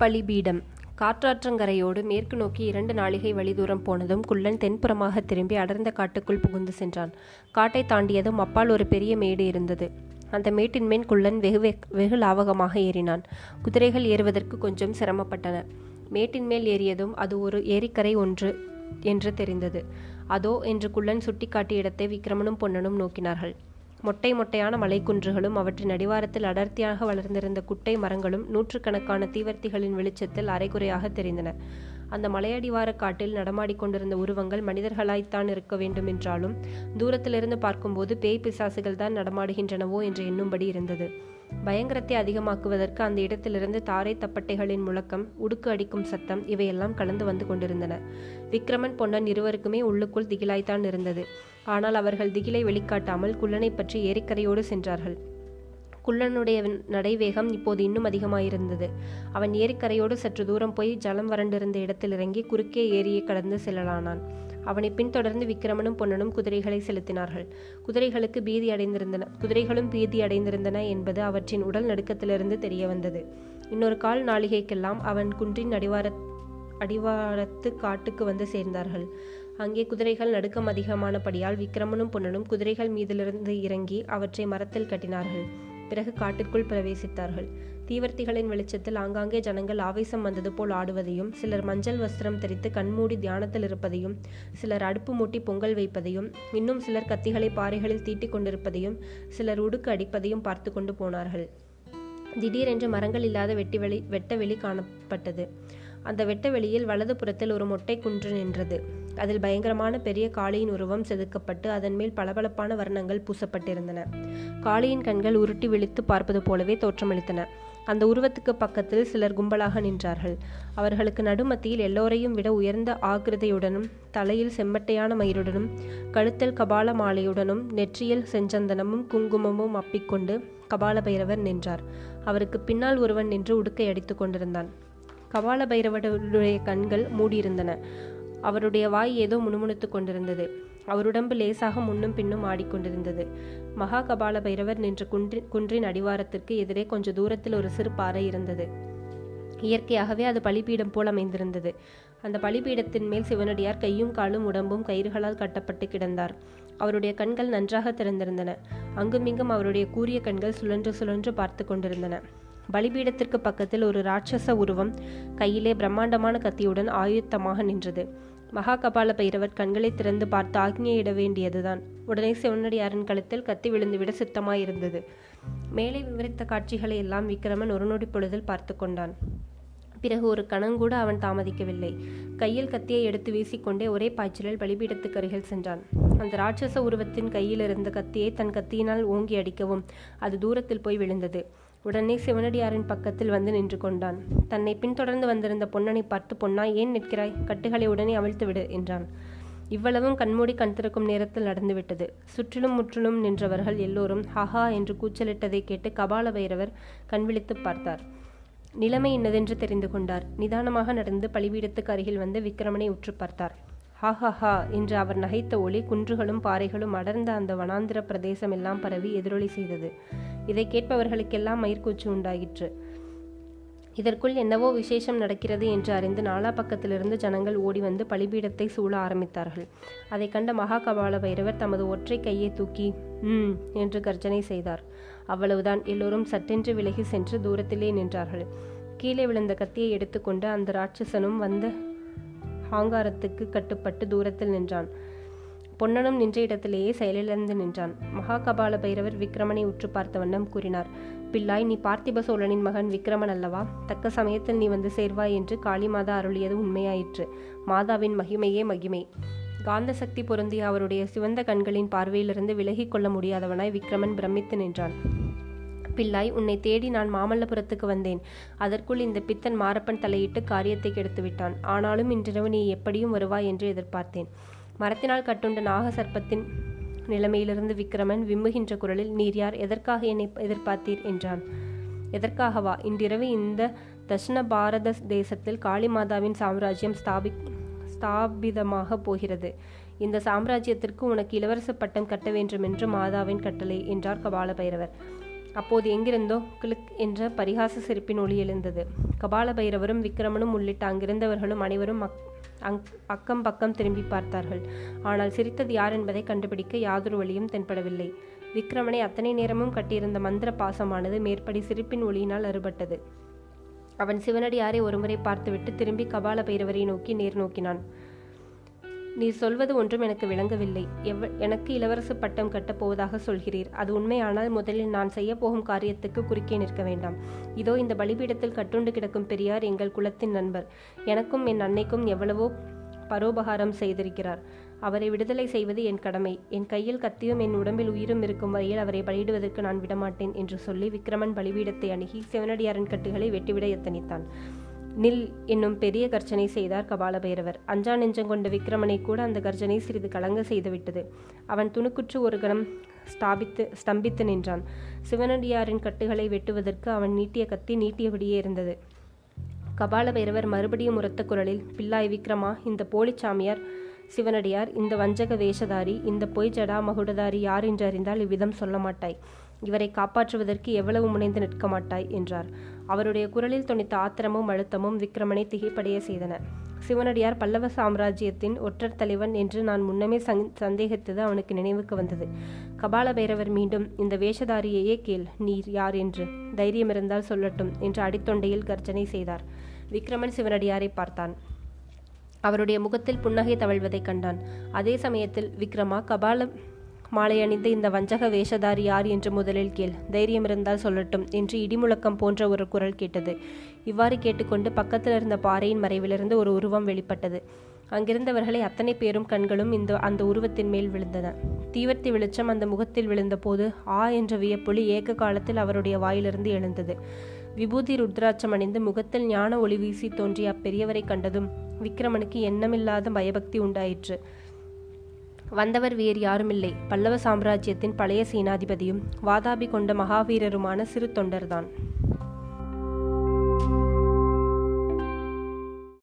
பலிபீடம். காற்றாற்றங்கரையோடு மேற்கு நோக்கி இரண்டு நாழிகை வழி தூரம் போனதும் குள்ளன் தென்புறமாக திரும்பி அடர்ந்த காட்டுக்குள் புகுந்து சென்றான். காட்டை தாண்டியதும் அப்பால் ஒரு பெரிய மேடு இருந்தது. அந்த மேட்டின் மேல் குள்ளன் வெகு வெகு லாவகமாக ஏறினான். குதிரைகள் ஏறுவதற்கு கொஞ்சம் சிரமப்பட்டன. மேட்டின் மேல் ஏறியதும் அது ஒரு ஏரிக்கரை ஒன்று என்று தெரிந்தது. அதோ என்று குள்ளன் சுட்டிக்காட்டிய இடத்தை விக்ரமனும் பொன்னனும் நோக்கினார்கள். மொட்டை மொட்டையான மலைக்குன்றுகளும் அவற்றின் அடிவாரத்தில் அடர்த்தியாக வளர்ந்திருந்த குட்டை மரங்களும் நூற்றுக்கணக்கான தீவர்த்திகளின் வெளிச்சத்தில் அரைகுறையாக தெரிந்தன. அந்த மலையடிவார காட்டில் நடமாடிக்கொண்டிருந்த உருவங்கள் மனிதர்களாய்த்தான் இருக்க வேண்டும் என்றாலும் தூரத்திலிருந்து பார்க்கும்போது பேய் பிசாசுகள் தான் நடமாடுகின்றனவோ என்று எண்ணும்படி இருந்தது. பயங்கரத்தை அதிகமாக்குவதற்கு அந்த இடத்திலிருந்து தாரை தப்பட்டைகளின் முழக்கம் உடுக்கு அடிக்கும் சத்தம் இவையெல்லாம் கலந்து வந்து கொண்டிருந்தன. விக்ரமன் பொன்னன் இருவருக்குமே உள்ளுக்குள் திகிலாய்த்தான் இருந்தது. ஆனால் அவர்கள் திகிலை வெளிக்காட்டாமல் குள்ளனை பற்றி ஏரிக்கரையோடு சென்றார்கள். குள்ளனுடைய நடைவேகம் இப்போது இன்னும் அதிகமாயிருந்தது. அவன் ஏரிக்கரையோடு சற்று தூரம் போய் ஜலம் வறண்டிருந்த இடத்தில் இறங்கி குறுக்கே ஏரியை கடந்து செல்லலானான். அவனை பின்தொடர்ந்து விக்கிரமனும் பொன்னனும் குதிரைகளை செலுத்தினார்கள். குதிரைகளுக்கு பீதி அடைந்திருந்தன. குதிரைகளும் பீதி அடைந்திருந்தன என்பது அவற்றின் உடல் நடுக்கத்திலிருந்து தெரிய வந்தது இன்னொரு கால் நாளிகைக்கெல்லாம் அவன் குன்றின் அடிவார அடிவாரத்து காட்டுக்கு வந்து சேர்ந்தார்கள். அங்கே குதிரைகள் நடுக்கம் அதிகமானபடியால் விக்கிரமனும் பொன்னனும் குதிரைகள் மீதிலிருந்து இறங்கி அவற்றை மரத்தில் கட்டினார்கள். பிறகு காட்டிற்குள் பிரவேசித்தார்கள். தீவர்த்திகளின் வெளிச்சத்தில் ஆங்காங்கே ஜனங்கள் ஆவேசம் வந்தது போல் ஆடுவதையும் சிலர் மஞ்சள் வஸ்திரம் தெரித்து கண்மூடி தியானத்தில் இருப்பதையும் சிலர் அடுப்பு மூட்டி பொங்கல் வைப்பதையும் இன்னும் சிலர் கத்திகளை பாறைகளில் தீட்டிக் கொண்டிருப்பதையும் சிலர் உடுக்கு அடிப்பதையும் பார்த்து கொண்டு போனார்கள். திடீரென்று மரங்கள் இல்லாத வெட்டி வெளி வெட்ட வெளி காணப்பட்டது. அந்த வெட்ட வெளியில் வலது புறத்தில் ஒரு மொட்டை குன்று நின்றது. அதில் பயங்கரமான பெரிய காளியின் உருவம் செதுக்கப்பட்டு அதன் மேல் பளபளப்பான வர்ணங்கள் பூசப்பட்டிருந்தன. காளியின் கண்கள் உருட்டி விழித்து பார்ப்பது போலவே தோற்றமளித்தன. அந்த உருவத்துக்கு பக்கத்தில் சிலர் கும்பலாக நின்றார்கள். அவர்களுக்கு நடுமத்தியில் எல்லோரையும் விட உயர்ந்த ஆகிருதையுடனும் தலையில் செம்மட்டையான மயிருடனும் கழுத்தல் கபால மாலையுடனும் நெற்றியில் செஞ்சந்தனமும் குங்குமமும் அப்பிக்கொண்டு கபால பைரவர் நின்றார். அவருக்கு பின்னால் ஒருவன் நின்று உடுக்கை அடித்துக் கொண்டிருந்தான். கபால பைரவருடைய கண்கள் மூடியிருந்தன. அவருடைய வாய் ஏதோ முணுமுணுத்துக் கொண்டிருந்தது. அவருடம்பு லேசாக முன்னும் பின்னும் ஆடிக்கொண்டிருந்தது. மகாகபால பைரவர் நின்ற குன்றின் குன்றின் அடிவாரத்திற்கு எதிரே கொஞ்ச தூரத்தில் ஒரு சிறு பாறை இருந்தது. இயற்கையாகவே அது பலிபீடம் போல் அமைந்திருந்தது. அந்த பலிபீடத்தின் மேல் சிவனடியார் கையும் காலும் உடம்பும் கயிறுகளால் கட்டப்பட்டு கிடந்தார். அவருடைய கண்கள் நன்றாக திறந்திருந்தன. அங்குமிங்கும் அவருடைய கூரிய கண்கள் சுழன்று சுழன்று பார்த்து கொண்டிருந்தன. பலிபீடத்திற்கு பக்கத்தில் ஒரு ராட்சச உருவம் கையிலே பிரம்மாண்டமான கத்தியுடன் ஆயுத்தமாக நின்றது. மகா கபால பைரவர் கண்களை திறந்து பார்த்து ஆக்ஞையிட வேண்டியதுதான். உடனே சிவனடியாரின் கழுத்தில் கத்தி விழுந்துவிட சித்தமாயிருந்தது. மேலே விவரித்த காட்சிகளை எல்லாம் விக்ரமன் ஒரு நொடி பொழுதில் பார்த்து கொண்டான். பிறகு ஒரு கணங்கூட அவன் தாமதிக்கவில்லை. கையில் கத்தியை எடுத்து வீசிக்கொண்டே ஒரே பாய்ச்சலில் பலிபீடத்துக்கு அருகில் சென்றான். அந்த ராட்சச உருவத்தின் கையில் இருந்த கத்தியை தன் கத்தியினால் ஓங்கி அடிக்கவும் அது தூரத்தில் போய் விழுந்தது. உடனே சிவனடியாரின் பக்கத்தில் வந்து நின்று கொண்டான். தன்னை பின்தொடர்ந்து வந்திருந்த பொன்னனை பார்த்து பொன்னா ஏன் நிற்கிறாய்? கட்டுகளை உடனே அவிழ்த்து விடு என்றான். இவ்வளவும் கண்மூடி கண் திறக்கும் நேரத்தில் நடந்துவிட்டது சுற்றிலும் முற்றிலும் நின்றவர்கள் எல்லோரும் ஹஹா என்று கூச்சலிட்டதை கேட்டு கபால பைரவர் கண்விழித்து பார்த்தார். நிலைமை இன்னதென்று தெரிந்து கொண்டார். நிதானமாக நடந்து பழிவீடத்துக்கு அருகில் வந்து விக்கிரமனை உற்று பார்த்தார். ஹா என்று அவர் நகைத்த ஒளி குன்றுகளும் பாறைகளும் அடர்ந்த அந்த வனாந்திர பிரதேசம் எல்லாம் பரவி எதிரொலி செய்தது. இதை கேட்பவர்களுக்கெல்லாம் மயிர்கூச்சு உண்டாயிற்று. இதற்குள் என்னவோ விசேஷம் நடக்கிறது என்று அறிந்து நாலா பக்கத்திலிருந்து ஜனங்கள் ஓடி வந்து பலிபீடத்தை சூழ ஆரம்பித்தார்கள். அதை கண்ட மகா கபால பைரவர் தமது ஒற்றை கையை தூக்கி ம் என்று கர்ஜனை செய்தார். அவ்வளவுதான். எல்லோரும் சட்டென்று விலகி சென்று தூரத்திலே நின்றார்கள். கீழே விழுந்த கத்தியை எடுத்துக்கொண்டு அந்த ராட்சசனும் வந்த ஹாங்காரத்துக்கு கட்டுப்பட்டு தூரத்தில் நின்றான். பொன்னனும் நின்ற இடத்திலேயே செயலிழந்து நின்றான். மகாகபால பைரவர் விக்ரமனை உற்று பார்த்த வண்ணம் கூறினார். பிள்ளாய் நீ பார்த்திப சோழனின் மகன் விக்ரமன் அல்லவா? தக்க சமயத்தில் நீ வந்து சேர்வாய் என்று காளிமாதா அருளியது உண்மையாயிற்று. மாதாவின் மகிமையே மகிமை. காந்த சக்தி பொருந்திய அவருடைய சிவந்த கண்களின் பார்வையிலிருந்து விலகிக் கொள்ள முடியாதவனாய் விக்ரமன் பிரமித்து நின்றான். பிள்ளாய் உன்னை தேடி நான் மாமல்லபுரத்துக்கு வந்தேன். அதற்குள் இந்த பித்தன் மாரப்பன் தலையிட்டு காரியத்தை கெடுத்து விட்டான் ஆனாலும் இன்றிரவு நீ எப்படியும் வருவாய் என்று எதிர்பார்த்தேன். மரத்தினால் கட்டுண்ட நாகசர்ப்பத்தின் நிலைமையிலிருந்து விக்ரமன் விம்முகின்ற குரலில் நீர் யார்? எதற்காக என்னை எதிர்பார்த்தீர்? என்றான். எதற்காகவா? இன்றிரவு இந்த தட்சிண பாரத தேசத்தில் காளி மாதாவின் சாம்ராஜ்யம் ஸ்தாபி ஸ்தாபிதமாக போகிறது. இந்த சாம்ராஜ்யத்திற்கு உனக்கு இளவரச பட்டம் கட்ட வேண்டும் என்று மாதாவின் கட்டளை என்றார் கபால பைரவர் அப்போது எங்கிருந்தோ கிளிக் என்ற பரிகாச சிரிப்பின் ஒளி எழுந்தது. கபால பைரவரும் விக்ரமனும் உள்ளிட்ட அங்கிருந்தவர்களும் அனைவரும் அங் அக்கம் பக்கம் திரும்பி பார்த்தார்கள். ஆனால் சிரித்தது யார் என்பதை கண்டுபிடிக்க யாதொரு வழியும் தென்படவில்லை. விக்ரமனை அத்தனை நேரமும் கட்டியிருந்த மந்திர பாசமானது மேற்படி சிரிப்பின் ஒளியினால் அறுபட்டது. அவன் சிவனடியாரை ஒருமுறை பார்த்துவிட்டு திரும்பி கபால பைரவரை நோக்கி நேர் நோக்கினான். நீர் சொல்வது ஒன்றும் எனக்கு விளங்கவில்லை. எவ் எனக்கு இளவரசு பட்டம் கட்டப் போவதாக சொல்கிறீர். அது உண்மையானால் முதலில் நான் செய்ய போகும் காரியத்துக்கு குறுக்கே நிற்க வேண்டாம். இதோ இந்த பலிபீடத்தில் கட்டுண்டு கிடக்கும் பெரியார் எங்கள் குலத்தின் நண்பர். எனக்கும் என் அன்னைக்கும் எவ்வளவோ பரோபகாரம் செய்திருக்கிறார். அவரை விடுதலை செய்வது என் கடமை. என் கையில் கத்தியும் என் உடம்பில் உயிரும் இருக்கும் வரையில் அவரை பலியிடுவதற்கு நான் விடமாட்டேன் என்று சொல்லி விக்ரமன் பலிபீடத்தை அணுகி சிவனடியாரின் கட்டுகளை வெட்டிவிட எத்தனித்தான். நில் என்னும் பெரிய கர்ச்சனை செய்தார் கபால பைரவர் அஞ்சா நெஞ்சம் கொண்ட விக்ரமனை கூட அந்த கர்ஜனை சிறிது கலங்க செய்துவிட்டது அவன் துணுக்குற்று ஒரு கணம் ஸ்தாபித்து ஸ்தம்பித்து நின்றான். சிவனடியாரின் கட்டுகளை வெட்டுவதற்கு அவன் நீட்டிய கத்தி நீட்டியபடியே இருந்தது. கபால பைரவர் மறுபடியும் உரத்த குரலில் பில்லாய் விக்ரமா இந்த போலிச்சாமியார் சிவனடியார் இந்த வஞ்சக வேஷதாரி இந்த பொய் ஜடா மகுடதாரி யார் என்று அறிந்தால் இவ்விதம் சொல்ல மாட்டாய். இவரை காப்பாற்றுவதற்கு எவ்வளவு முனைந்து நிற்க மாட்டாய் என்றார். அவருடைய குரலில் துணித்த ஆத்திரமும் அழுத்தமும் விக்ரமனை திகைப்படைய செய்தன. சிவனடியார் பல்லவ சாம்ராஜ்யத்தின் ஒற்றர் தலைவன் என்று நான் முன்னமே சந்தேகித்தது அவனுக்கு நினைவுக்கு வந்தது. கபால பைரவர் மீண்டும் இந்த வேஷதாரியையே கேள் நீர் யார் என்று. தைரியம் இருந்தால் சொல்லட்டும் என்று அடித்தொண்டையில் கர்ஜனை செய்தார். விக்ரமன் சிவனடியாரை பார்த்தான். அவருடைய முகத்தில் புன்னகை தவழ்வதைக் கண்டான். அதே சமயத்தில் விக்ரமா கபால மாலை அணிந்த இந்த வஞ்சக வேஷதாரி யார் என்று முதலில் கேள். தைரியம் இருந்தால் சொல்லட்டும் என்று இடிமுழக்கம் போன்ற ஒரு குரல் கேட்டது. இவ்வாறு கேட்டுக்கொண்டு பக்கத்தில் இருந்த பாறையின் மறைவிலிருந்து ஒரு உருவம் வெளிப்பட்டது. அங்கிருந்தவர்களை அத்தனை பேரும் கண்களும் இந்த அந்த உருவத்தின் மேல் விழுந்தன. தீவர்த்தி வெளிச்சம் அந்த முகத்தில் விழுந்தபோது ஆ என்ற வியப்பொலி ஏக காலத்தில் அவருடைய வாயிலிருந்து எழுந்தது. விபூதி ருத்ராட்சம் அணிந்து முகத்தில் ஞான ஒளி வீசி தோன்றிய அப்பெரியவரை கண்டதும் விக்ரமனுக்கு எண்ணமில்லாத பயபக்தி உண்டாயிற்று. வந்தவர் வேறு யாருமில்லை. பல்லவ சாம்ராஜ்யத்தின் பழைய சேனாதிபதியும் வாதாபி கொண்ட மகாவீரருமான சிறு தொண்டர்தான்.